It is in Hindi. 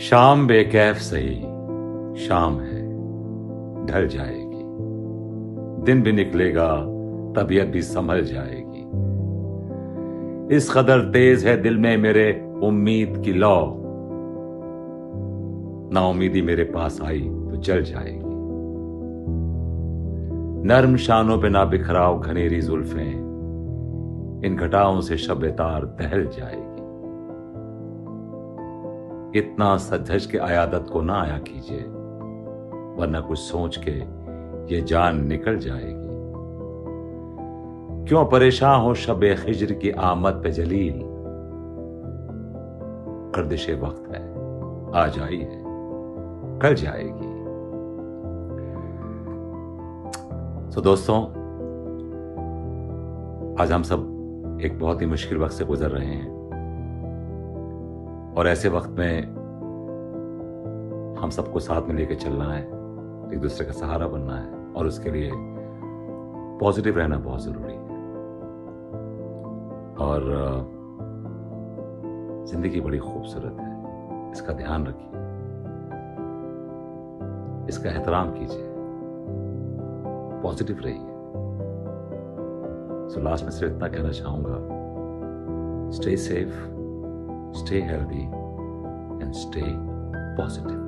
शाम बेकैफ सही, शाम है, ढल जाएगी। दिन भी निकलेगा, तबीयत भी संभल जाएगी। इस कदर तेज है दिल में मेरे उम्मीद की लौ। ना उम्मीदी मेरे पास आई तो जल जाएगी। नर्म शानों पे ना बिखराव घनेरी जुल्फें, इन घटाओं से शब तार दहल जाएगी। इतना सजज के आयादत को ना आया कीजिए, वरना कुछ सोच के ये जान निकल जाएगी। क्यों परेशान हो शब खिजर की आमद पे जलील? गर्दिश वक्त है, आ जाई है कल जाएगी। तो दोस्तों, आज हम सब एक बहुत ही मुश्किल वक्त से गुजर रहे हैं। और ऐसे वक्त में हम सबको साथ में लेकर चलना है, एक दूसरे का सहारा बनना है और उसके लिए पॉजिटिव रहना बहुत ज़रूरी है। और ज़िंदगी बड़ी खूबसूरत है। इसका ध्यान रखिए। इसका एहतराम कीजिए। पॉजिटिव रहिए। सो लास्ट में सिर्फ़ इतना कहना चाहूँगा stay safe stay healthy and stay positive